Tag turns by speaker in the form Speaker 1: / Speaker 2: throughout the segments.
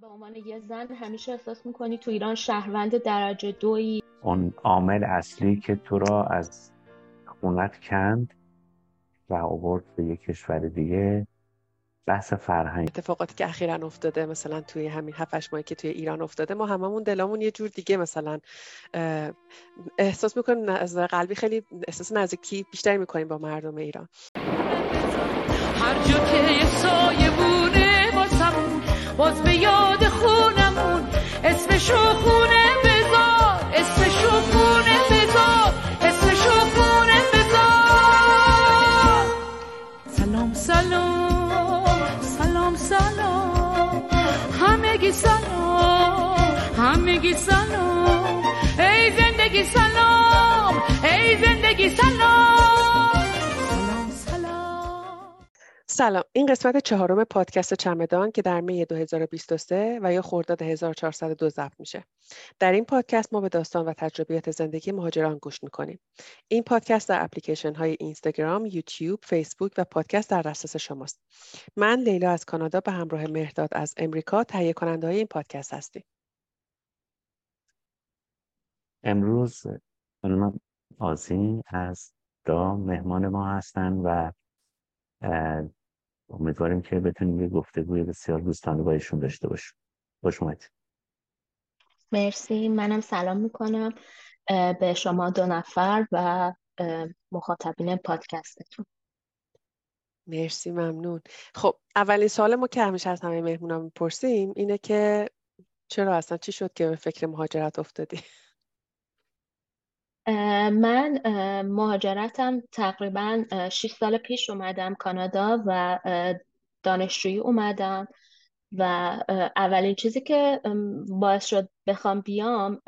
Speaker 1: به عنوان یه زن همیشه احساس می‌کنی تو ایران شهروند درجه دوی
Speaker 2: اون عامل اصلی که تو را از خونت کند و آورد به یک کشور دیگه بحث فرهنگ.
Speaker 3: اتفاقاتی که اخیرا افتاده مثلا توی همین 7 ماهی که توی ایران افتاده ما هممون دلمون یه جور دیگه مثلا احساس می‌کنیم از قلبی خیلی احساس نزدیکی بیشتری می‌کنیم با مردم ایران.
Speaker 4: هر جا که سایه باز به یاد خونمون. اسمشو خونه بذار اسمشو خونه بذار اسمشو خونه بذار سلام سلام سلام سلام. همگی سلام همگی سلام. ای زندگی سلام ای زندگی سلام. سلام.
Speaker 3: این قسمت چهارم پادکست چمدان که در می 2023 و یا خرداد 1402 ضبط میشه. در این پادکست ما به داستان و تجربیات زندگی مهاجران گوش می‌کنیم. این پادکست در اپلیکیشن های اینستاگرام یوتیوب فیسبوک و پادکست در دسترس شماست. من لیلا از کانادا به همراه مهرداد از امریکا تهیه کننده های این پادکست هستیم.
Speaker 2: امروز خانم آزین از دا مهمان ما هستن و امیدواریم که بتونیم یه گفتگوی بسیار دوستانه با ایشون داشته باشیم. خوش اومدید.
Speaker 1: مرسی. منم سلام می‌کنم به شما دو نفر و مخاطبین پادکستتون.
Speaker 3: مرسی ممنون. خب اولین سوال ما که همیشه از همه مهمونان می‌پرسیم اینه که چرا اصلا چی شد که به فکر مهاجرت افتادی؟
Speaker 1: من مهاجرتم تقریبا اه، 6 سال پیش اومدم کانادا و دانشجویی اومدم و اولین چیزی که باعث شد بخوام بیام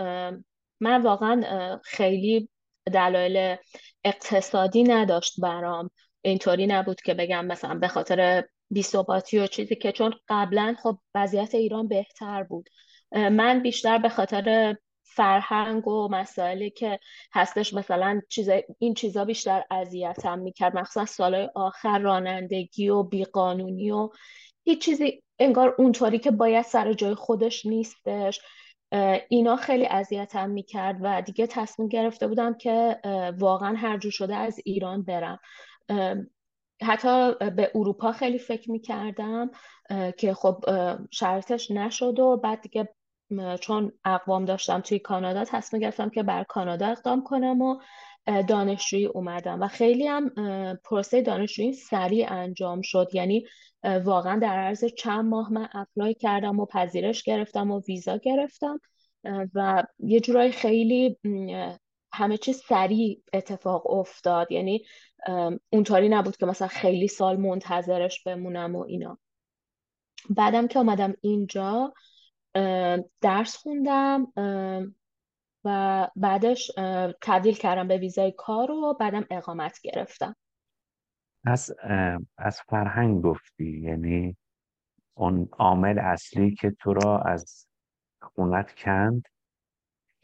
Speaker 1: من واقعا خیلی دلایل اقتصادی نداشت برام. اینطوری نبود که بگم مثلا به خاطر بی‌ثباتی و چیزی که چون قبلا خب وضعیت ایران بهتر بود. من بیشتر به خاطر فرهنگ و مسائلی که هستش مثلا چیزای این چیزا بیشتر اذیتم می‌کرد. مخصوصا سالهای آخر رانندگی و بیقانونی و هیچ چیزی انگار اونطوری که باید سر جای خودش نیستش. اینا خیلی اذیتم می‌کرد و دیگه تصمیم گرفته بودم که واقعا هر جور شده از ایران برم. حتی به اروپا خیلی فکر می‌کردم که خب شرطش نشد و بعد دیگه چون اقوام داشتم توی کانادا تصمیم گرفتم که بر کانادا اقدام کنم و دانشجویی اومدم و خیلی هم پروسه دانشجویی سریع انجام شد. یعنی واقعا در عرض چند ماه من اپلای کردم و پذیرش گرفتم و ویزا گرفتم و یه جورایی خیلی همه چیز سریع اتفاق افتاد. یعنی اونطوری نبود که مثلا خیلی سال منتظرش بمونم و اینا. بعدم که آمدم اینجا درس خوندم و بعدش تبدیل کردم به ویزای کار و بعدم اقامت گرفتم.
Speaker 2: از از فرهنگ گفتی یعنی اون عامل اصلی که تو را از خونت کند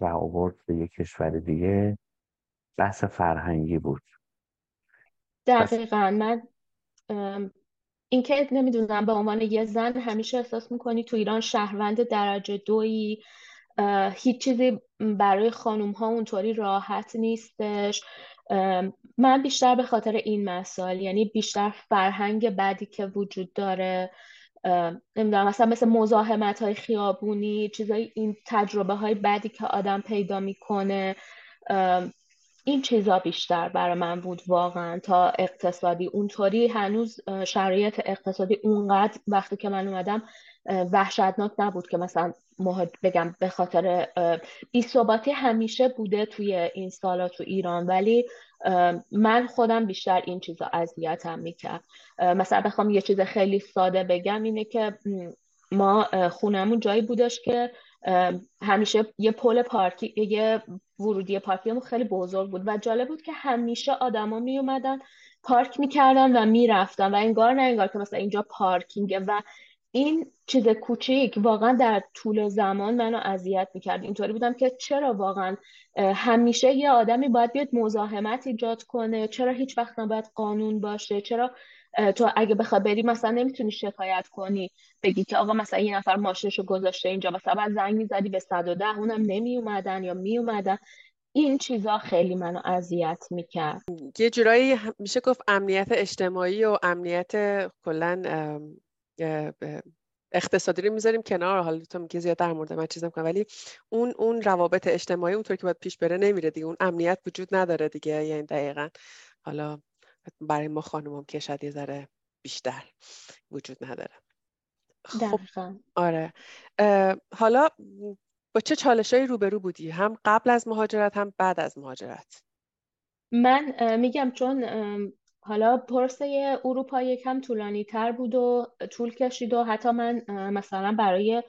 Speaker 2: و آورد به یک کشور دیگه بحث فرهنگی بود.
Speaker 1: دقیقا. من ام، این که نمی‌دونم به عنوان یه زن همیشه احساس می‌کنی تو ایران شهروند درجه دویی هیچ چیزی برای خانوم ها اونطوری راحت نیستش. من بیشتر به خاطر این مسائل یعنی بیشتر فرهنگ بدی که وجود داره نمی‌دونم مثلا مثل مزاحمت های خیابونی چیزای این تجربه های بدی که آدم پیدا می‌کنه. این چیزا بیشتر برای من بود واقعا تا اقتصادی. اونطوری هنوز شرایط اقتصادی اونقدر وقتی که من اومدم وحشتناک نبود که مثلا بگم به خاطر بی‌ثباتی همیشه بوده توی این سالا تو ایران. ولی من خودم بیشتر این چیزا اذیتم می‌کرد. مثلا بخوام یه چیز خیلی ساده بگم اینه که ما خونمون جایی بودش که همیشه یه پل پارکی یه ورودی پارکینگ خیلی بزرگ بود و جالب بود که همیشه آدما می اومدن پارک می‌کردن و می‌رفتن و انگار نه انگار که مثلا اینجا پارکینگه و این چیز کوچیک واقعا در طول زمان منو اذیت می‌کرد. اینطوری بودم که چرا واقعا همیشه یه آدمی باید بیاد مزاحمت ایجاد کنه؟ چرا هیچ وقت نباید قانون باشه؟ چرا تو اگه بخوای بری مثلا نمی‌تونی شکایت کنی بگی که آقا مثلا یه نفر ماشینشو گذاشته اینجا مثلا بعد زنگ می‌زدی به 110 اونم نمی اومدن یا می اومدن این چیزا خیلی منو اذیت می‌کرد.
Speaker 3: یه جورایی میشه گفت امنیت اجتماعی و امنیت کلا اقتصادی رو می‌ذاریم کنار. حالا تو میگی زیاد در مورد من چیز کنم ولی اون اون روابط اجتماعی اونطور که باید پیش بره نمیره دیگه. اون امنیت وجود نداره دیگه یعنی دقیقا. حالا برای ما خانمم که شاید یه ذره بیشتر وجود نداره.
Speaker 1: خب
Speaker 3: آره. حالا با چه چالشایی روبرو بودی؟ هم قبل از مهاجرت هم بعد از مهاجرت؟
Speaker 1: من میگم چون حالا پروسه اروپا یکم طولانی تر بود و طول کشید و حتی من مثلا برای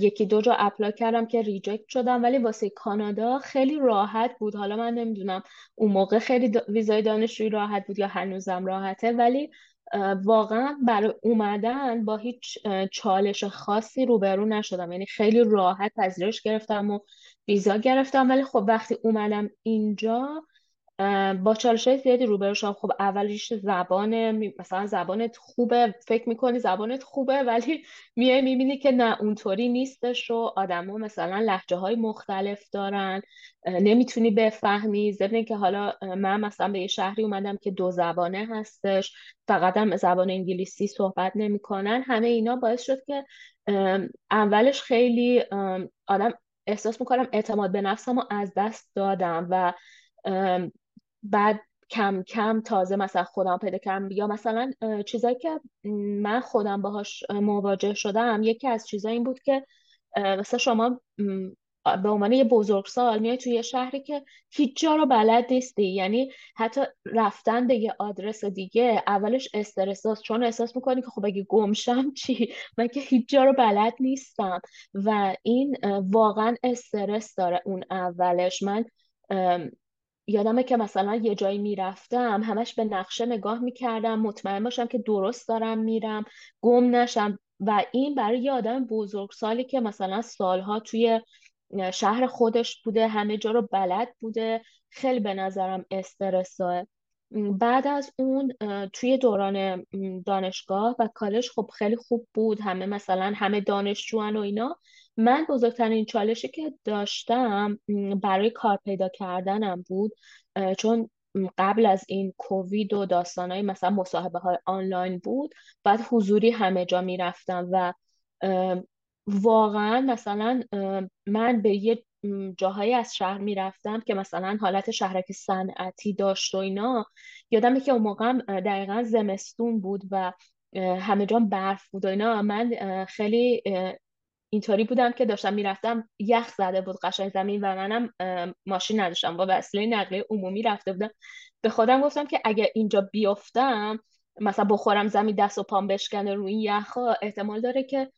Speaker 1: یکی دو جا apply کردم که reject شدم ولی واسه کانادا خیلی راحت بود. حالا من نمی‌دونم اون موقع خیلی ویزای دانشجویی راحت بود یا هنوزم راحته ولی واقعا برای اومدن با هیچ چالش خاصی روبرو نشدم. یعنی خیلی راحت پذیرش گرفتم و ویزا گرفتم. ولی خب وقتی اومدم اینجا با چالش های زیادی روبرو شدم خب اولش زبان مثلا زبانت خوبه فکر می‌کنی زبانت خوبه ولی میای می‌بینی که نه اونطوری نیستش و آدما مثلا لحجه های مختلف دارن. نمی‌تونی بفهمی. ضمن که حالا من مثلا به یه شهری اومدم که دو زبانه هستش فقط هم زبان انگلیسی صحبت نمی‌کنن. همه اینا باعث شد که اولش خیلی آدم احساس می‌کنم اعتماد به نفسم رو از دست دادم و بعد کم کم تازه مثلا خودم پیدا کردم. یا مثلا چیزایی که من خودم باهاش مواجه شدم یکی از چیزایی این بود که مثلا شما به عنوان یه بزرگسال میای توی یه شهری که هیچ جا رو بلد نیستی. یعنی حتی رفتن به یه آدرس دیگه اولش استرس چون احساس می‌کنی که خب اگه گمشم چی؟ من که هیچ جا رو بلد نیستم. و این واقعا استرس داره اون اولش. من یادمه که مثلا یه جایی می‌رفتم همش به نقشه نگاه می‌کردم مطمئن باشم که درست دارم میرم گم نشم. و این برای یه آدم بزرگسالی که مثلا سالها توی شهر خودش بوده همه جا رو بلد بوده خیلی به نظرم استرسه بعد از اون توی دوران دانشگاه و کالج خب خیلی خوب بود. همه مثلا همه دانشجوان و اینا. من بزرگترین چالشی که داشتم برای کار پیدا کردنم بود چون قبل از این کووید و داستانهای مثلا مصاحبه های آنلاین بود بعد حضوری همه جا می‌رفتم و واقعا مثلا من به یه جاهایی از شهر می‌رفتم که مثلا حالت شهرک صنعتی داشت و اینا. یادمه که اون موقع دقیقا زمستون بود و همه جا برف بود و اینا. من خیلی اینطوری بودم که داشتم می‌رفتم یخ زده بود قشنگ زمین و منم ماشین نداشتم. با وسیله نقلیه عمومی رفته بودم. به خودم گفتم که اگه اینجا بیفتم مثلا بخورم زمین دست و پام بشکنه روی این یخها احتمال داره که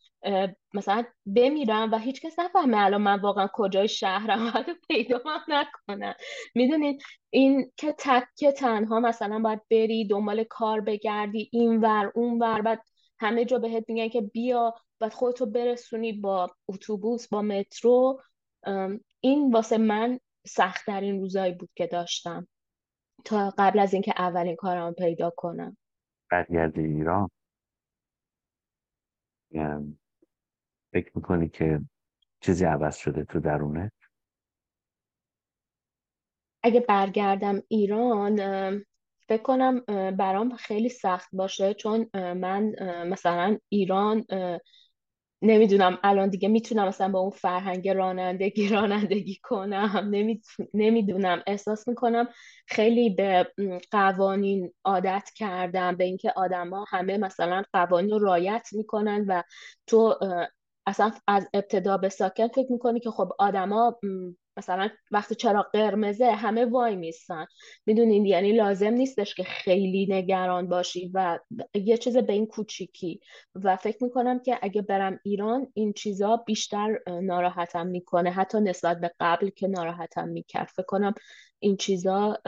Speaker 1: مثلا بمیرم و هیچ کس نفهمه الان من واقعا کجای شهرم. حتی پیدا هم می‌دونید این که تک تنها مثلا باید بری دنبال کار بگردی این ور اون ور بعد همه جا بهت میگن که بیا بعد خودتو برسونی با اتوبوس با مترو. این واسه من سختترین روزایی بود که داشتم تا قبل از اینکه اولین کارم پیدا کنم.
Speaker 2: برگرد ایران. فکر می‌کنی که چیزی عوض شده تو درونه؟
Speaker 1: اگه برگردم ایران فکر کنم برام خیلی سخت باشه چون من مثلا ایران نمی‌دونم الان دیگه می‌تونم مثلا با اون فرهنگ رانندگی رانندگی کنم. نمی‌دونم. احساس می‌کنم خیلی به قوانین عادت کردم. به اینکه آدما همه مثلا قوانین رو رایت می‌کنن و تو اصلا از ابتدا به ساکن فکر می‌کنی که خب آدما مثلا وقتی چراغ قرمزه همه وای میستن. می‌دونین یعنی لازم نیستش که خیلی نگران باشی و یه چیز به این کوچیکی. و فکر می‌کنم که اگه برم ایران این چیزا بیشتر ناراحتم می‌کنه. حتی نسبت به قبل که ناراحتم می‌کرد. فکر کنم این چیزا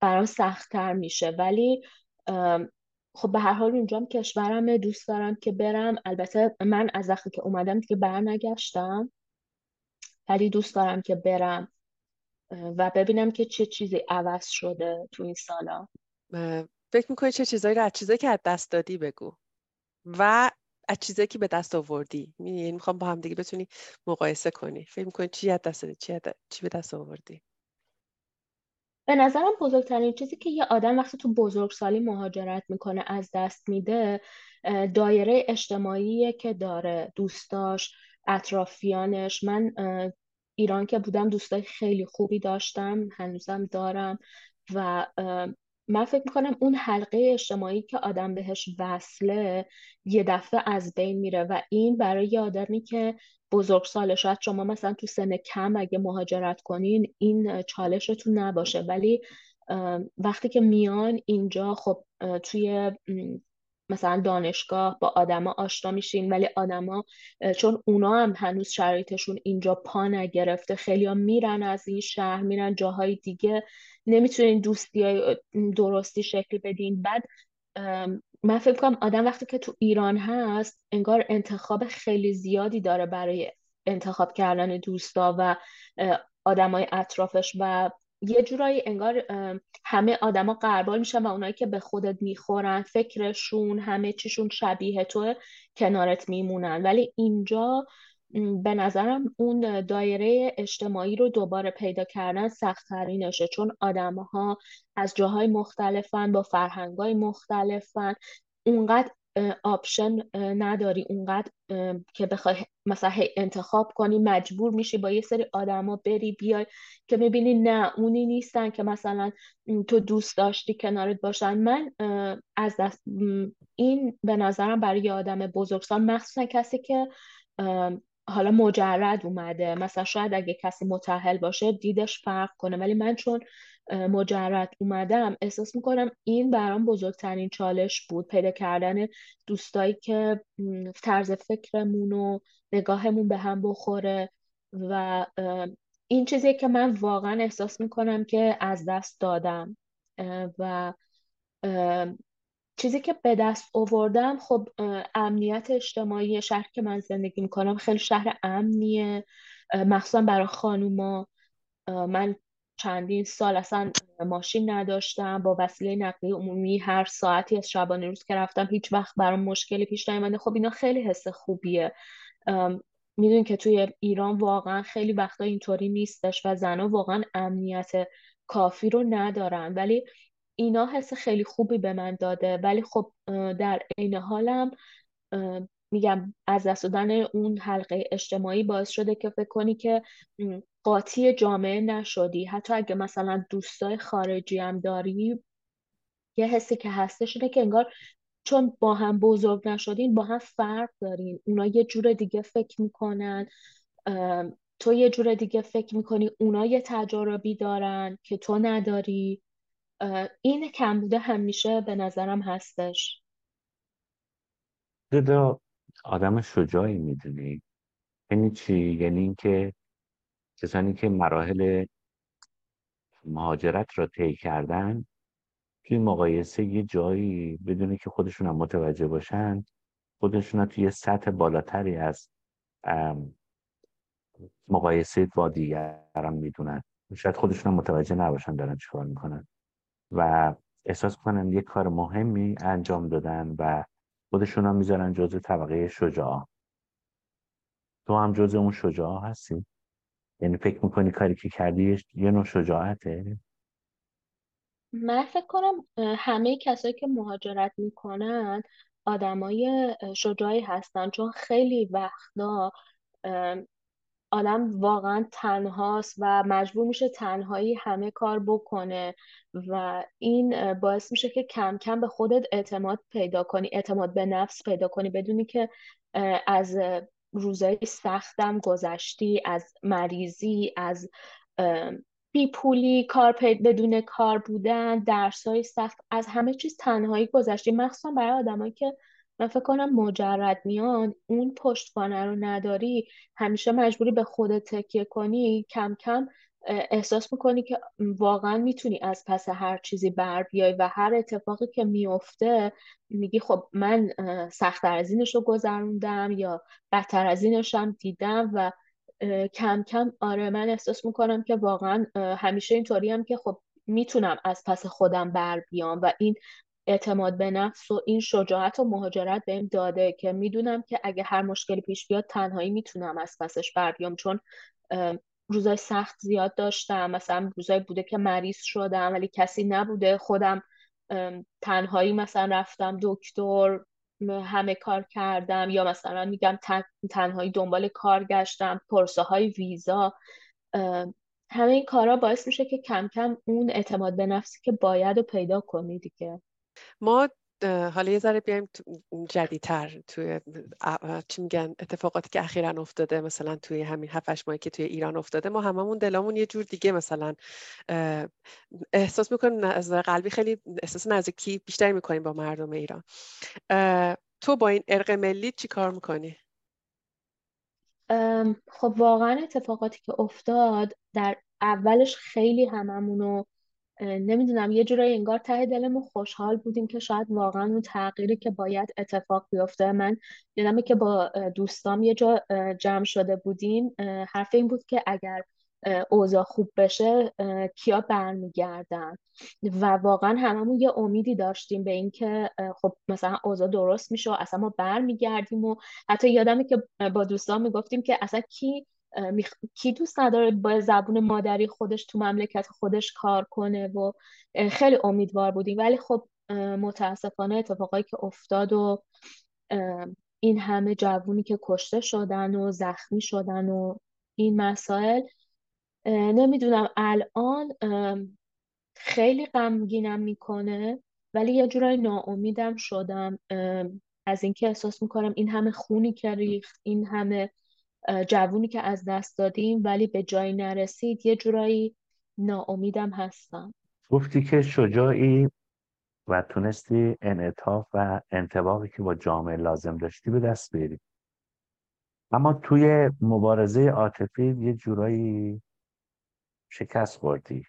Speaker 1: برام سختتر میشه. ولی خب به هر حال اونجام کشورم دوست دارم که برم. البته من از وقتی که اومدم دیگه برنگشتم. ولی دوست دارم که برم و ببینم که چه چیزی عوض شده تو این سالا.
Speaker 3: فکر می‌کنی چه چیزایی رو از چیزایی که از دست دادی بگو. و از چیزایی که به دست آوردی. یعنی می‌خوام با هم دیگه بتونی مقایسه کنی. فکر می‌کنی چی از دست دادی چی, چی به دست آوردی؟
Speaker 1: به نظرم بزرگترین چیزی که یه آدم وقتی تو بزرگسالی مهاجرت می‌کنه از دست میده دایره اجتماعی که داره. دوستاش اطرافیانش. من ایران که بودم دوستای خیلی خوبی داشتم هنوزم دارم و من فکر می‌کنم اون حلقه اجتماعی که آدم بهش وصله یه دفعه از بین میره و این برای آدمی که بزرگ ساله شاید شما مثلا تو سن کم اگه مهاجرت کنین این چالشتون نباشه. ولی وقتی که میان اینجا خب توی مثلا دانشگاه با آدما آشنا میشین ولی آدما چون اونا هم هنوز شرایطشون اینجا پا نگرفته. خیلی ها میرن از این شهر میرن جاهای دیگه. نمی‌تونین دوستی درستی شکل بدین. بعد من فکر کنم آدم وقتی که تو ایران هست انگار انتخاب خیلی زیادی داره برای انتخاب کردن دوستا و آدمای اطرافش و یه جورایی انگار همه آدما قربال میشن و اونایی که به خودت می‌خورن فکرشون همه چیشون شبیه تو کنارت میمونن. ولی اینجا به نظرم اون دایره اجتماعی رو دوباره پیدا کردن سختترینشه چون آدمها از جاهای مختلفن با فرهنگای مختلفن. اونقدر آپشن نداری اونقدر که بخوای مثلا انتخاب کنی مجبور میشی با یه سری آدما بری بیای که می‌بینی نه اونی نیستن که مثلا تو دوست داشتی کنارت باشن. من از دست این به نظرم برای آدم بزرگسال مخصوصا کسی که حالا مجرد اومده. مثلا شاید اگه کسی متحل باشه دیدش فرق کنه. ولی من چون مجرد اومدم احساس می‌کنم این برام بزرگترین چالش بود. پیدا کردن دوستایی که طرز فکرمون و نگاهمون به هم بخوره و این چیزی که من واقعا احساس می‌کنم که از دست دادم. و چیزی که به دست آوردم خب امنیت اجتماعی شهر که من زندگی می‌کنم خیلی شهر امنیه. مخصوصا برای خانوما. من چندین سال اصلا ماشین نداشتم با وسیله نقلیه عمومی هر ساعتی از شبانه روز که رفتم هیچ وقت برام مشکلی پیش نیامده خب اینا خیلی حس خوبیه. می‌دونین که توی ایران واقعا خیلی وقتا اینطوری نیستش و زنها واقعا امنیت کافی رو ندارن. ولی اینا حس خیلی خوبی به من داده. ولی خب در عین حالم میگم از دست دادن اون حلقه اجتماعی باعث شده که فکر کنی که قاطی جامعه نشدی. حتی اگه مثلا دوستای خارجی هم داری یه حسی که هستش اینه که انگار چون با هم بزرگ نشدین با هم فرق دارین. اونا یه جور دیگه فکر می‌کنن. تو یه جور دیگه فکر می‌کنی اونا یه تجاربی دارن که تو نداری. این کم بوده همیشه به نظرم هستش.
Speaker 2: جدا آدم شجاعی می‌دونی. یعنی چی؟ یعنی اینکه کسانی که مراحل مهاجرت را طی کردن توی مقایسه یه جایی بدونه که خودشون هم متوجه باشن خودشون توی سطح بالاتری از مقایسه با دیگران می‌دونن. شاید خودشون هم متوجه نباشن دارن چیکار می‌کنن. و احساس کنن یه کار مهمی انجام دادن و خودشون هم می‌ذارن جزء طبقه شجاع تو هم جزء اون شجاع هستی؟ یعنی فکر می‌کنی کاری که کردی یه نوع شجاعته؟
Speaker 1: من فکر کنم همه کسایی که مهاجرت می‌کنن آدمای شجاعی هستن. چون خیلی وقتا آدم واقعا تنهاست و مجبور میشه تنهایی همه کار بکنه و این باعث میشه که کم کم به خودت اعتماد پیدا کنی اعتماد به نفس پیدا کنی بدونی که از روزای سختم گذشتی از مریضی از بیپولی کار بدون کار بودن درسای سخت از همه چیز تنهایی گذشتی. مخصوصا برای آدمایی که من فکر کنم مجرد میان اون پشتوانه رو نداری همیشه مجبوری به خودت تکیه کنی کم کم احساس می‌کنی که واقعا می‌تونی از پس هر چیزی بر بیای و هر اتفاقی که میفته میگی خب من سختتر از اینش رو گذروندم یا بدتر از اینش هم دیدم و کم کم آره من احساس می‌کنم که واقعا همیشه اینطوری هم که خب می‌تونم از پس خودم بر بیام و این اعتماد به نفس و این شجاعت و مهاجرت بهم داده که می‌دونم که اگه هر مشکلی پیش بیاد تنهایی می‌تونم از پسش بر بیام چون روزای سخت زیاد داشتم. مثلا روزای بوده که مریض شدم ولی کسی نبوده. خودم تنهایی مثلا رفتم دکتر همه کار کردم. یا مثلا میگم تنهایی دنبال کار گشتم پرسه های ویزا همه این کارا باعث میشه که کم کم اون اعتماد به نفسی که باید رو پیدا کنی دیگه.
Speaker 3: ما حالا یه ذره بیایم جدیدتر توی چی میگن اتفاقاتی که اخیرا افتاده مثلا توی همین هفتش ماهی که توی ایران افتاده ما هممون دلمون یه جور دیگه مثلا احساس می‌کنیم از قلبی خیلی احساس نزدیکی بیشتری می‌کنیم با مردم ایران تو با این ارق ملی چی کار می‌کنی؟
Speaker 1: خب واقعا اتفاقاتی که افتاد در اولش خیلی هممونو نمی‌دونم یه جورایی انگار ته دلمون خوشحال بودیم که شاید واقعا اون تغییری که باید اتفاق بیفته. من یادمه که با دوستام یه جا جمع شده بودیم حرف این بود که اگر اوضاع خوب بشه کیا برمیگردن؟ و واقعا هممون یه امیدی داشتیم به اینکه خب مثلا اوضاع درست میشه و اصلا ما برمیگردیم و حتی یادمه که با دوستان می‌گفتیم که اصلا کی کی دوست نداره با زبون مادری خودش تو مملکت خودش کار کنه و خیلی امیدوار بودیم. ولی خب متاسفانه اتفاقایی که افتاد و این همه جوونی که کشته شدن و زخمی شدن و این مسائل نمی‌دونم الان خیلی غمگینم می‌کنه ولی یه جورایی ناامیدم شدم. از اینکه احساس می‌کنم این همه خونی که ریخت این همه جوونی که از دست دادیم ولی به جایی نرسید یه جورایی ناامیدم هستم.
Speaker 2: گفتی که شجاعی و تونستی انعطاف و انتباقی که با جامعه لازم داشتی به دست بیاری. اما توی مبارزه عاطفی یه جورایی شکست خوردی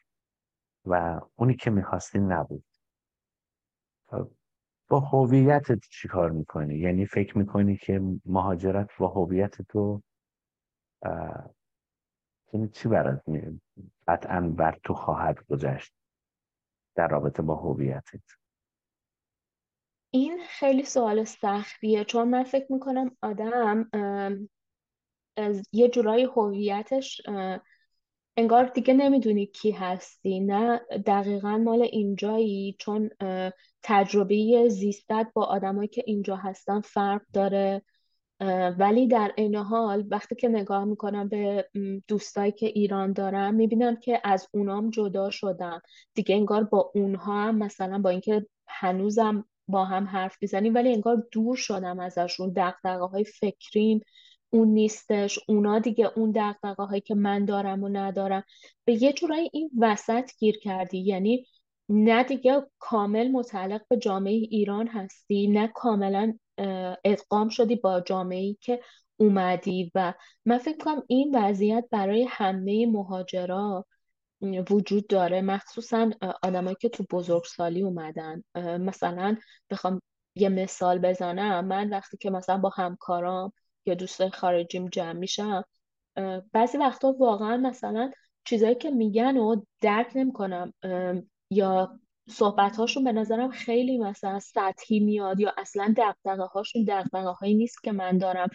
Speaker 2: و اونی که می‌خواستی نبود. با هویتت چی کار می‌کنی؟ یعنی فکر می‌کنی که مهاجرت با هویت تو یعنی چی برات قطعا بر تو خواهد گذشت در رابطه با هویتت.
Speaker 1: این خیلی سوال سختیه چون من فکر می‌کنم آدم از یه جورایی هویتش انگار دیگه نمی‌دونی کی هستی نه دقیقا مال اینجایی چون تجربه زیستت با آدمایی که اینجا هستن فرق داره. ولی در این حال وقتی که نگاه می‌کنم به دوستایی که ایران دارم می‌بینم که از اونام جدا شدم دیگه انگار با اونها هم مثلا با اینکه هنوزم با هم حرف می‌زنیم ولی انگار دور شدم ازشون. دقدقه های فکریم اون نیستش. اونا دیگه اون دقدقه هایی که من دارم و ندارم. به یه جورایی این وسط گیر کردی. یعنی نه دیگه کامل متعلق به جامعه ایران هستی نه کاملا ادغام شدی با جامعه ای که اومدی و من فکر کنم این وضعیت برای همه مهاجرا وجود داره مخصوصا آدمایی که تو بزرگسالی اومدن. مثلا بخوام یه مثال بزنم. من وقتی که مثلا با همکارام یا دوستای خارجیم جمع میشم بعضی وقتا واقعا مثلا چیزایی که میگن و درک نمی‌کنم یا صحبت هاشون به نظرم خیلی مثلا سطحی میاد یا اصلا دقدقه هاشون دقدقه هایی نیست که من دارم.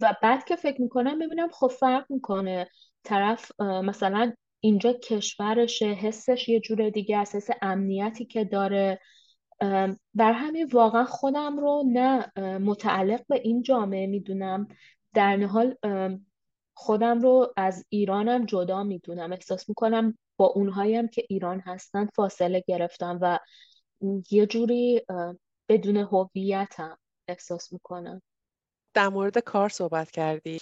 Speaker 1: و بعد که فکر می‌کنم ببینم خب فرق می‌کنه. طرف مثلا اینجا کشورشه حسش یه جور دیگه است حس امنیتی که داره. بر همین واقعا خودم رو نه متعلق به این جامعه می‌دونم. در نهال خودم رو از ایرانم جدا می‌دونم. احساس می‌کنم با اونهایی هم که ایران هستن فاصله گرفتم و یه جوری بدون هویتم احساس می‌کنم
Speaker 3: در مورد کار صحبت کردی.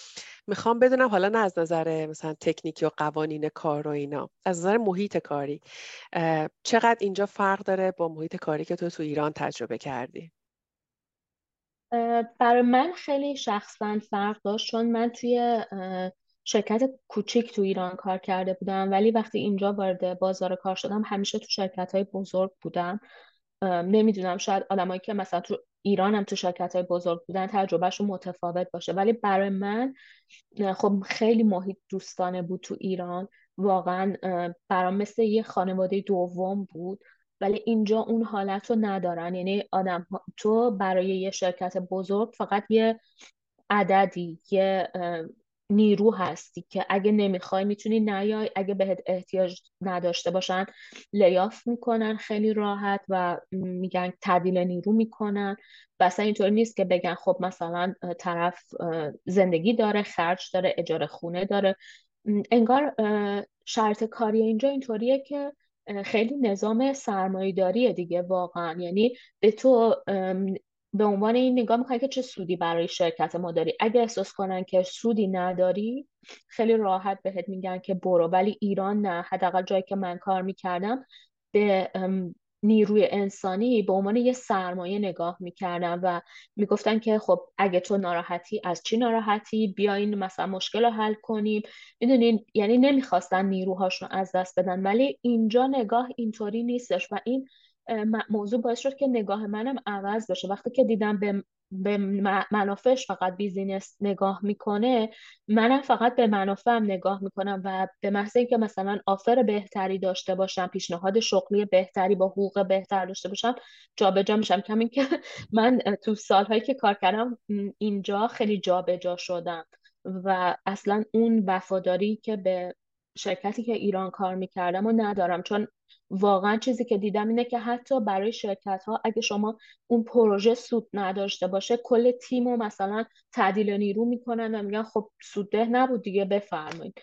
Speaker 3: می‌خوام بدونم حالا نه از نظر مثلا تکنیکی و قوانین کار و اینا از نظر محیط کاری چقدر اینجا فرق داره با محیط کاری که تو تو ایران تجربه کردی؟
Speaker 1: برای من خیلی شخصا فرق داشت چون من توی شرکت کوچیک تو ایران کار کرده بودم ولی وقتی اینجا وارد بازار کار شدم همیشه تو شرکت های بزرگ بودم. نمی‌دونم شاید آدمایی که مثلا تو ایران هم تو شرکت های بزرگ بودن تجربهشون متفاوت باشه. ولی برای من خب خیلی محیط دوستانه بود تو ایران. واقعا برام مثل یه خانواده دوم بود. ولی اینجا اون حالت رو ندارن. یعنی آدم تو برای یه شرکت بزرگ فقط یه عددی یه نیرو هستی که اگه نمی‌خوای می‌تونی نیای اگه بهت احتیاج نداشته باشن لیاف می‌کنن خیلی راحت و میگن تعدیل نیرو می‌کنن و اصلا اینطور نیست که بگن خب مثلا طرف زندگی داره خرج داره اجاره خونه داره. انگار شرط کاری اینجا اینطوریه که خیلی نظام سرمایه‌داریه دیگه واقعا. یعنی به تو به عنوان این نگاه می‌کنن که چه سودی برای شرکت ما داری؟ اگه احساس کنن که سودی نداری خیلی راحت بهت میگن که برو. ولی ایران نه. حداقل جایی که من کار می‌کردم به نیروی انسانی به عنوان یه سرمایه نگاه می‌کردن و می‌گفتن که خب اگه تو ناراحتی از چی ناراحتی؟ بیاین مثلا مشکل رو حل کنیم. می‌دونین؟ یعنی نمی‌خواستن نیروهاشون از دست بدن. ولی اینجا نگاه اینطوری نیستش و این موضوع باعث شد که نگاه منم عوض بشه. وقتی که دیدم به به منافعش فقط بیزینس نگاه می‌کنه منم فقط به منافعم نگاه می‌کنم و به محض اینکه مثلا آفر بهتری داشته باشم پیشنهاد شغلی بهتری با حقوق بهتر داشته باشم جابجا میشم. کمی که من تو سالهایی که کار کردم اینجا خیلی جابجا شدم و اصلا اون وفاداری که به شرکتی که ایران کار می‌کردم و ندارم. چون واقعا چیزی که دیدم اینه که حتی برای شرکت ها اگه شما اون پروژه سود نداشته باشه کل تیم رو مثلا تعدیل نیرو می‌کنن و میگن خب سودده نبود دیگه بفرمایید.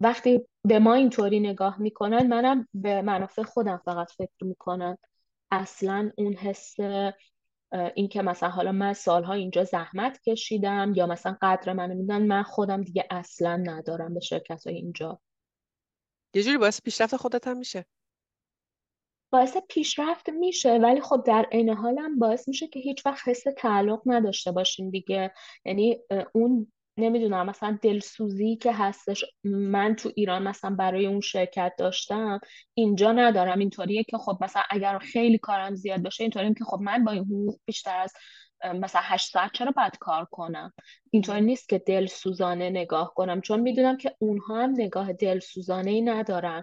Speaker 1: وقتی به ما اینطوری نگاه می‌کنن منم به منافع خودم فقط فکر می‌کنم. اصلا اون حس این که مثلا حالا من سالها اینجا زحمت کشیدم یا مثلا قدر منو میدن من خودم دیگه اصلا ندارم به شرکت های اینجا.
Speaker 3: یه جوری باعث پیشرفت خودت هم میشه.
Speaker 1: باعث پیشرفت میشه ولی خب در عین حالم باعث میشه که هیچ وقت حس تعلق نداشته باشین دیگه. یعنی اون نمی‌دونم مثلا دلسوزی که هستش من تو ایران مثلا برای اون شرکت داشتم اینجا ندارم. اینطوریه که خب مثلا اگر خیلی کارم زیاد باشه اینطوریه که خب من با این حقوق بیشتر از مثلا هشت ساعت چرا باید کار کنم؟ اینطور نیست که دل سوزانه نگاه کنم. چون می‌دونم که اونها هم نگاه دل سوزانه ای ندارن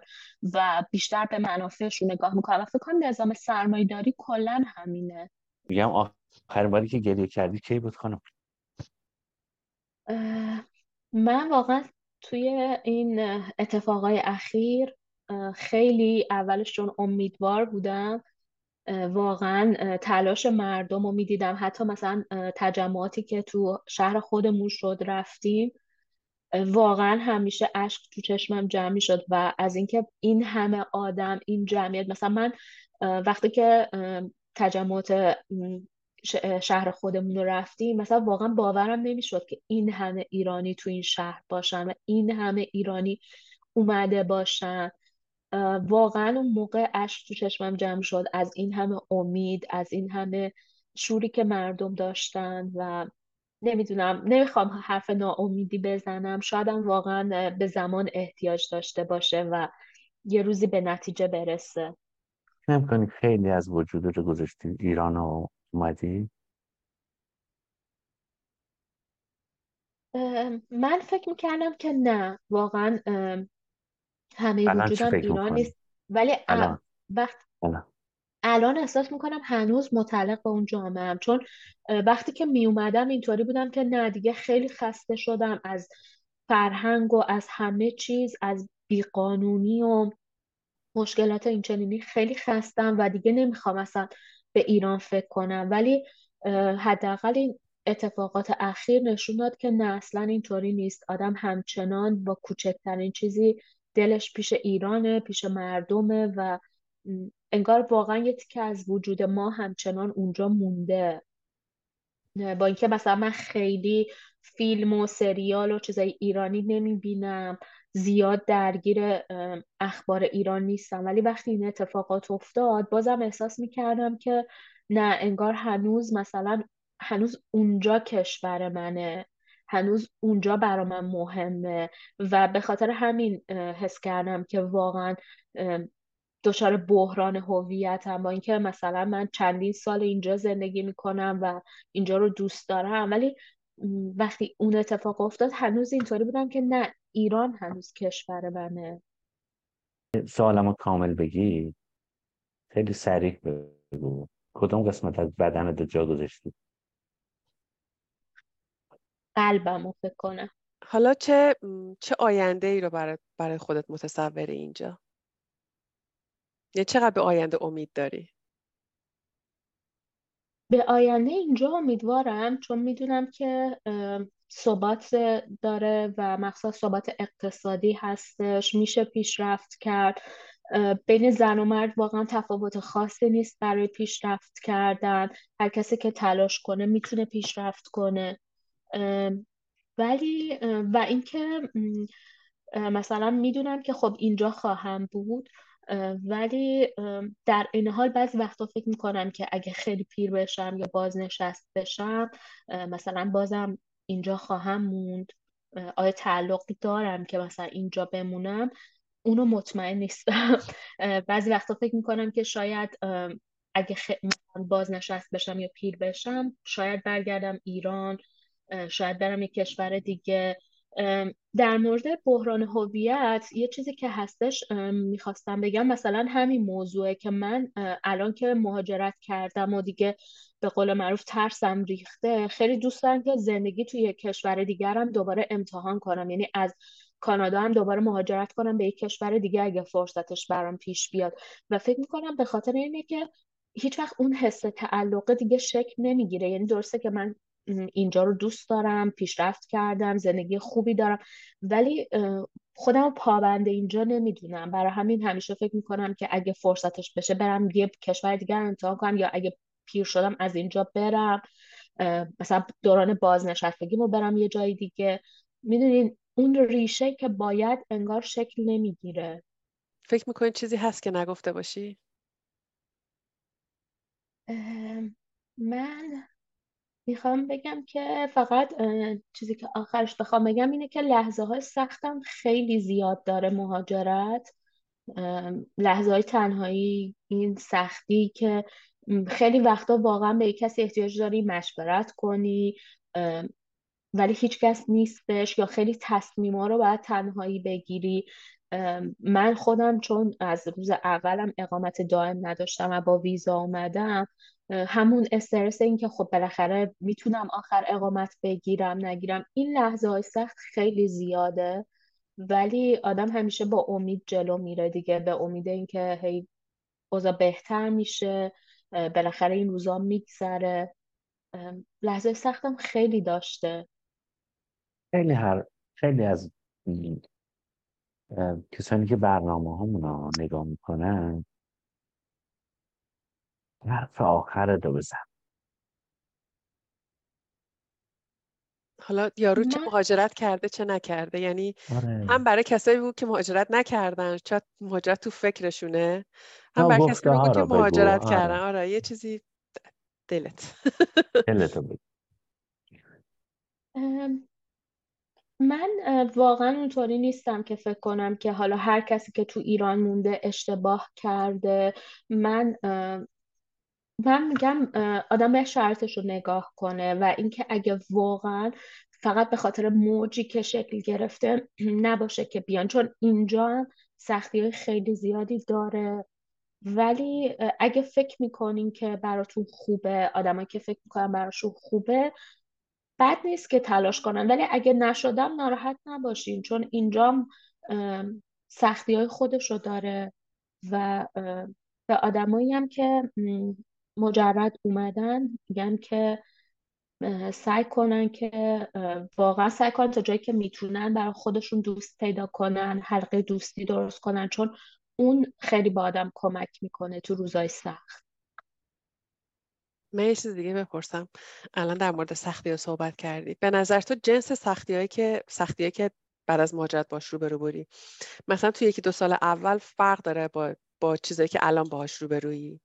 Speaker 1: و بیشتر به منافعشون نگاه می‌کنن. و فکر کنم نظام سرمایه داری کلا همینه.
Speaker 2: میگم آخرین باری که گریه کردی کی بود خانم؟
Speaker 1: من واقعا توی این اتفاقای اخیر خیلی اولش چون امیدوار بودم. واقعا تلاش مردم رو می‌دیدم. حتی مثلا تجمعاتی که تو شهر خودمون شد رفتیم واقعا همیشه اشک تو چشمم جمع شد و از اینکه این همه آدم این جمعیت مثلا من وقتی که تجمعات شهر خودمون رو رفتیم مثلا واقعا باورم نمی‌شد که این همه ایرانی تو این شهر باشن و این همه ایرانی اومده باشن. واقعا اون موقع اشک تو چشمم جمع شد. از این همه امید از این همه شوری که مردم داشتن و نمی‌دونم نمی‌خوام حرف ناامیدی بزنم. شایدم واقعا به زمان احتیاج داشته باشه و یه روزی به نتیجه برسه.
Speaker 2: نمی‌کنی خیلی از وجود رو گذاشتی ایران رو اومدی؟
Speaker 1: من فکر می‌کردم که نه. واقعا همه وجودم ایران نیست. ولی الان. وقت الان. احساس می‌کنم هنوز متعلق به اون جامعه هم چون وقتی که می اومدم اینطوری بودم که نه دیگه خیلی خسته شدم از فرهنگ و از همه چیز از بیقانونی و مشکلات اینچنینی. خیلی خستم و دیگه نمی‌خوام اصلا به ایران فکر کنم. ولی حداقل این اتفاقات اخیر نشون داد که نه اصلا اینطوری نیست. آدم همچنان با کوچکترین چیزی دلش پیش ایرانه پیش مردمه و انگار واقعا یه تیکه از وجود ما همچنان اونجا مونده. با اینکه مثلا من خیلی فیلم و سریال و چیزای ایرانی نمی‌بینم زیاد درگیر اخبار ایران نیستم. ولی وقتی این اتفاقات افتاد بازم احساس می‌کردم که نه انگار هنوز مثلا هنوز اونجا کشور منه. هنوز اونجا برا من مهمه و به خاطر همین حس کردم که واقعا دچار بحران هویتم با اینکه مثلا من چندین سال اینجا زندگی می‌کنم و اینجا رو دوست دارم. ولی وقتی اون اتفاق افتاد هنوز اینطوری بودم که نه ایران هنوز کشور منه.
Speaker 2: سوالمو کامل بگی. خیلی سریع بگو. کدوم قسمت از بدن جا گذاشتی
Speaker 1: قلبمو فکر کنم.
Speaker 3: حالا چه چه آینده ای رو برای, برای خودت متصوری اینجا؟ یه چقدر به آینده امید داری؟
Speaker 1: به آینده اینجا امیدوارم چون می‌دونم که ثبات داره و مخصوصا ثبات اقتصادی هستش میشه پیشرفت کرد. بین زن و مرد واقعا تفاوت خاصی نیست برای پیشرفت کردن. هر کسی که تلاش کنه می‌تونه پیشرفت کنه. ولی و اینکه مثلا می‌دونم که خب اینجا خواهم بود ولی در این حال بعضی وقتا فکر می‌کنم که اگه خیلی پیر بشم یا بازنشست بشم مثلا بازم اینجا خواهم موند. آیا تعلقی دارم که مثلا اینجا بمونم؟ اونو مطمئن نیستم. بعضی وقتا فکر می‌کنم که شاید اگه خ... بازنشست بشم یا پیر بشم شاید برگردم ایران شاید برم یک کشور دیگه. در مورد بحران هویت یه چیزی که هستش می‌خواستم بگم مثلا همین موضوعه که من الان که مهاجرت کردم و دیگه به قول معروف ترسم ریخته خیلی دوست دارم که زندگی توی یک کشور دیگرم دوباره امتحان کنم. یعنی از کانادا هم دوباره مهاجرت کنم به یک کشور دیگه اگه فرصتش برام پیش بیاد. و فکر می‌کنم به خاطر اینه که هیچ وقت اون حس تعلقه دیگه شکل نمی‌گیره. یعنی درسته که من اینجا رو دوست دارم پیشرفت کردم زندگی خوبی دارم. ولی خودم پابند اینجا نمی‌دونم. برای همین همیشه فکر می‌کنم که اگه فرصتش بشه برم یه کشور دیگر امتحان کنم یا اگه پیر شدم از اینجا برم. مثلا دوران بازنشستگیمو برم یه جای دیگه. می‌دونین اون ریشه که باید انگار شکل نمی‌گیره.
Speaker 3: فکر می‌کنین چیزی هست که نگفته باشی؟
Speaker 1: من می‌خوام بگم که فقط چیزی که آخرش بخوام بگم اینه که لحظه های سختم خیلی زیاد داره مهاجرت. لحظه های تنهایی این سختی که خیلی وقتا واقعا به کسی احتیاج داری مشورت کنی ولی هیچ کس نیستش یا خیلی تصمیما رو باید تنهایی بگیری. من خودم چون از روز اولم اقامت دائم نداشتم و با ویزا آمدم همون استرس این که خب بالاخره می‌تونم آخر اقامت بگیرم نگیرم. این لحظه های سخت خیلی زیاده ولی آدم همیشه با امید جلو میره دیگه. به امید اینکه هی اوضاع بهتر میشه بالاخره این روزا میگذره. لحظه سختم خیلی داشته.
Speaker 2: خیلی هر خیلی از کسانی که برنامه همون نگاه می‌کنن حرف آخر دو بزن.
Speaker 3: حالا یارو چه مهاجرت کرده چه نکرده؟ یعنی آره. هم برای کسایی بود که مهاجرت نکردن چه مهاجرت تو فکرشونه. هم برای کسایی بود که مهاجرت آره. کردن. آره یه چیزی دلت.
Speaker 2: دلت
Speaker 1: من واقعا اونطوری نیستم که فکر کنم که حالا هر کسی که تو ایران مونده اشتباه کرده. من من میگم آدم به شرطش رو نگاه کنه و اینکه اگه واقعا فقط به خاطر موجی که شکل گرفته نباشه که بیان. چون اینجا سختی های خیلی زیادی داره. ولی اگه فکر می‌کنین که براتون خوبه آدمایی که فکر می‌کنن براشون خوبه بد نیست که تلاش کنن. ولی اگه نشدم ناراحت نباشین. چون اینجا سختی های خودش رو داره و به آدمایی هم که مجرد اومدن میگن که سعی کنن که واقعا سعی کنن تا جایی که می‌تونن برای خودشون دوست پیدا کنن حلقه دوستی درست کنن چون اون خیلی با آدم کمک می‌کنه تو روزای سخت.
Speaker 3: من یه چیز دیگه بپرسم. الان در مورد سختی ها صحبت کردی. به نظر تو جنس سختی هایی که سختی که بعد از مهاجرت باش روبرو بودی مثلا تو یکی دو سال اول فرق داره با با چیزایی که الان باهاش روبرویی؟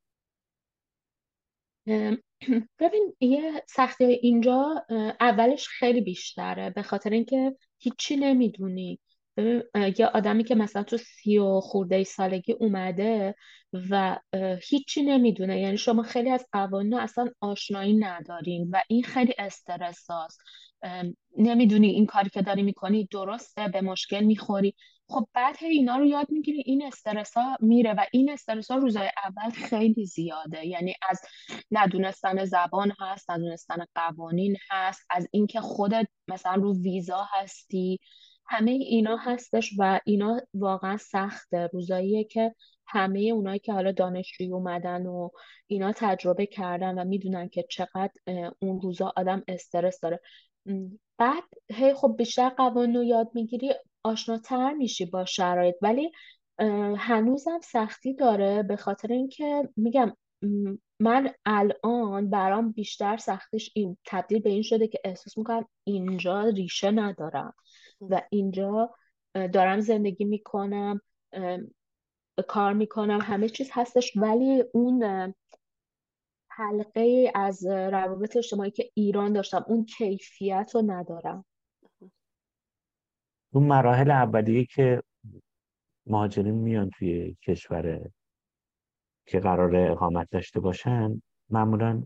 Speaker 1: ببین یه سختی اینجا اولش خیلی بیشتره به خاطر اینکه هیچی نمی‌دونی. یه آدمی که مثلا تو سی و خورده سالگی اومده و هیچی نمی‌دونه. یعنی شما خیلی از قوانین اصلا آشنایی ندارین و این خیلی استرس نمی‌دونی این کاری که داری می‌کنی درسته به مشکل می‌خوری. خب بعد هی اینا رو یاد می‌گیری این استرس ها میره و این استرس ها روزای اول خیلی زیاده. یعنی از ندونستن زبان هست ندونستن قوانین هست از اینکه خودت مثلا رو ویزا هستی. همه اینا هستش و اینا واقعا سخته. روزاییه که همه اونایی که حالا دانشجوی اومدن و اینا تجربه کردن و می‌دونن که چقدر اون روزا آدم استرس داره. بعد هی خب بیشتر قوانین رو یاد می‌گیری. آشناتر میشی با شرایط ولی هنوزم سختی داره به خاطر اینکه میگم من الان برام بیشتر سختش این تبدیل به این شده که احساس می‌کنم اینجا ریشه ندارم و اینجا دارم زندگی می‌کنم کار می‌کنم همه چیز هستش ولی اون حلقه از روابط اجتماعی که ایران داشتم اون کیفیت رو ندارم.
Speaker 2: اون مراحل اولیه که مهاجرین میان توی کشور که قرار اقامت داشته باشن معمولا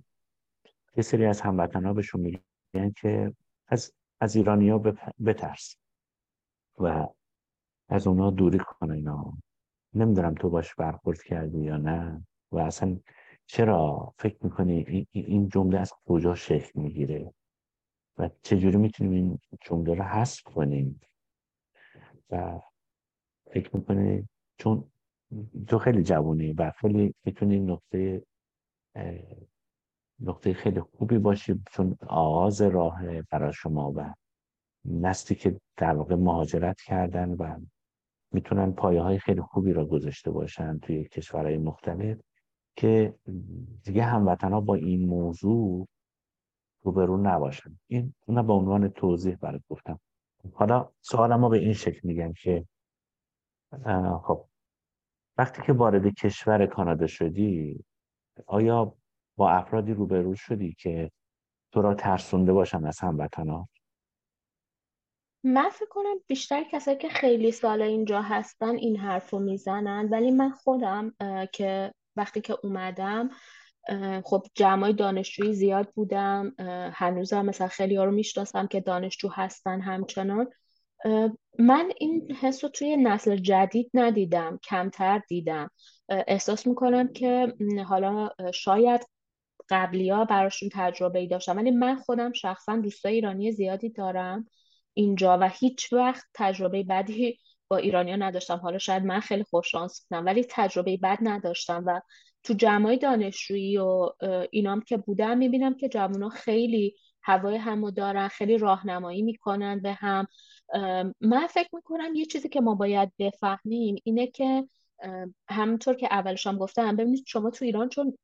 Speaker 2: یه سری از هموطن ها بهشون میگن که از, از ایرانی ها بترس و از اونا دوری کنه اینا. نمی‌دونم تو باش برخورد کردی یا نه و اصلا چرا فکر می‌کنی این جمله از کجا شکل می‌گیره و چجوری می‌تونیم این جمله رو حذف کنیم؟ و فکر می‌کنی چون تو خیلی جوونی و خیلی می‌تونی نقطه نقطه خیلی خوبی باشی چون آغاز راه برای شما و نسلی که در واقع مهاجرت کردن و می‌تونن پایه های خیلی خوبی را گذاشته باشن توی کشورهای مختلف که دیگه هموطن ها با این موضوع روبرو نباشن. این اون به عنوان توضیح برات گفتم. حالا سوال ما به این شکل میگم که خب وقتی که وارد کشور کانادا شدی آیا با افرادی روبرو شدی که تو را ترسونده باشن از هموطنات
Speaker 1: من فکر کنم بیشتر کسایی که خیلی سال اینجا هستن این حرف رو می‌زنن ولی من خودم که وقتی که اومدم خب جمعای دانشجویی زیاد بودم. هنوزم مثلا خیلی ها رو می‌شناسم که دانشجو هستن همچنان. من این حس رو توی نسل جدید ندیدم کمتر دیدم. احساس می‌کنم که حالا شاید قبلی ها براشون تجربه ای داشتم ولی من خودم شخصا دوستای ایرانی زیادی دارم اینجا و هیچ وقت تجربه بدی با ایرانیا نداشتم. حالا شاید من خیلی خوششانس بودم ولی تجربه بد نداشتم و تو جمعای دانشجویی و اینام که بودم می‌بینم که جوونا خیلی هوای همو دارن خیلی راهنمایی می‌کنن به هم. من فکر می‌کنم یه چیزی که ما باید بفهمیم اینه که همونطور که اولش هم گفتم ببینید شما تو ایران چون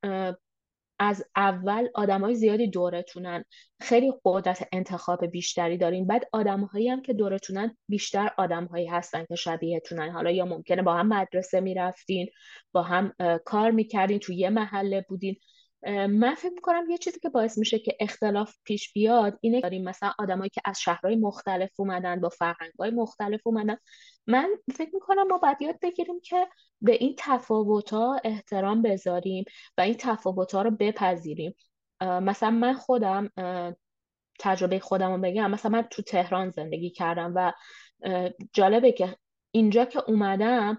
Speaker 1: از اول های زیادی دورتونن. خیلی قدرت انتخاب بیشتری دارین بعد آدمهایی هم که دورتونن بیشتر آدمهایی هستن که شبیهتونن. حالا یا ممکنه با هم مدرسه می‌رفتین با هم کار می‌کردین تو یه محله بودین. من فکر می‌کنم یه چیزی که باعث میشه که اختلاف پیش بیاد اینه داریم مثلا آدمایی که از شهرهای مختلف اومدن با فرهنگهای مختلف اومدن. من فکر می‌کنم ما باید یاد بگیریم که به این تفاوت احترام بذاریم و این تفاوت ها رو بپذیریم. مثلا من خودم تجربه خودم رو بگم مثلا من تو تهران زندگی کردم و جالبه که اینجا که اومدم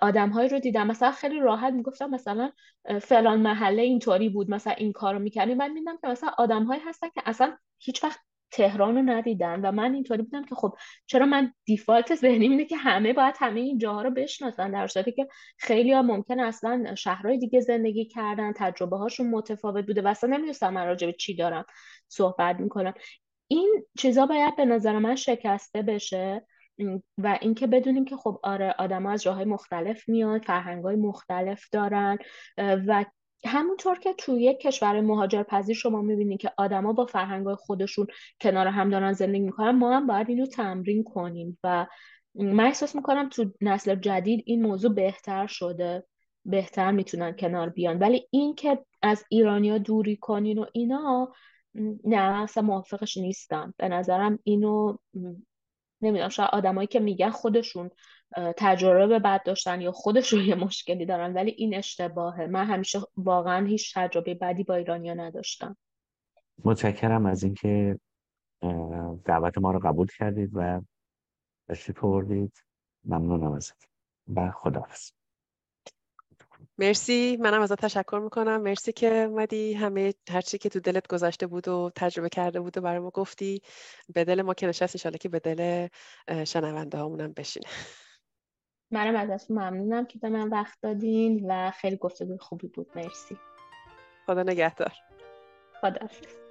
Speaker 1: آدمهایی رو دیدم. مثلا خیلی راحت می‌گفتم مثلا فلان محله اینطوری بود مثلا این کارو می‌کردیم من میدم که مثلا آدمهایی هستن که اصلا هیچ وقت تهران رو ندیدن و من اینطوری بودم که خب چرا من دیفالت ذهنی اینه که همه باید همه این جاها رو بشناسن در صورتی که خیلی ها ممکن اصلا شهرهای دیگه زندگی کردن تجربه هاشون متفاوت بوده و اصلا نمی‌دونستم من راجع به چی دارم صحبت می‌کنم. این چیزا باید به نظر من شکسته بشه. و اینکه بدونیم که خب آره آدم از جاهای مختلف میاد فرهنگ های مختلف دارن و همونطور که توی یک کشور مهاجر پذیر شما می‌بینید که آدما با فرهنگ خودشون کنار هم دارن زندگی می‌کنن ما هم باید اینو تمرین کنیم. و من احساس می‌کنم تو نسل جدید این موضوع بهتر شده بهتر می‌تونن کنار بیان. ولی این که از ایرانیا دوری کنین و اینا نه اصلا موافقش نیستم. به نظرم اینو نمی‌دونم شاید آدمایی که میگن خودشون تجربه بد داشتن یا خودشون یه مشکلی دارن ولی این اشتباهه. من همیشه واقعا هیچ تجربه بدی با ایرانیا نداشتم.
Speaker 2: متشکرم از اینکه دعوت ما رو قبول کردید و تشریف آوردید ممنونم ازت و خداحافظ.
Speaker 3: مرسی. منم ازت تشکر می‌کنم. مرسی که اومدی. همه هرچی که تو دلت گذشته بود و تجربه کرده بود و برای ما گفتی به دل ما که نشست. انشالله که به دل شنونده هامونم بشینه.
Speaker 1: منم ازتون ممنونم که به من وقت دادین و خیلی گفتگوی خوبی بود. مرسی.
Speaker 3: خدا نگهدار.
Speaker 1: خداحافظ.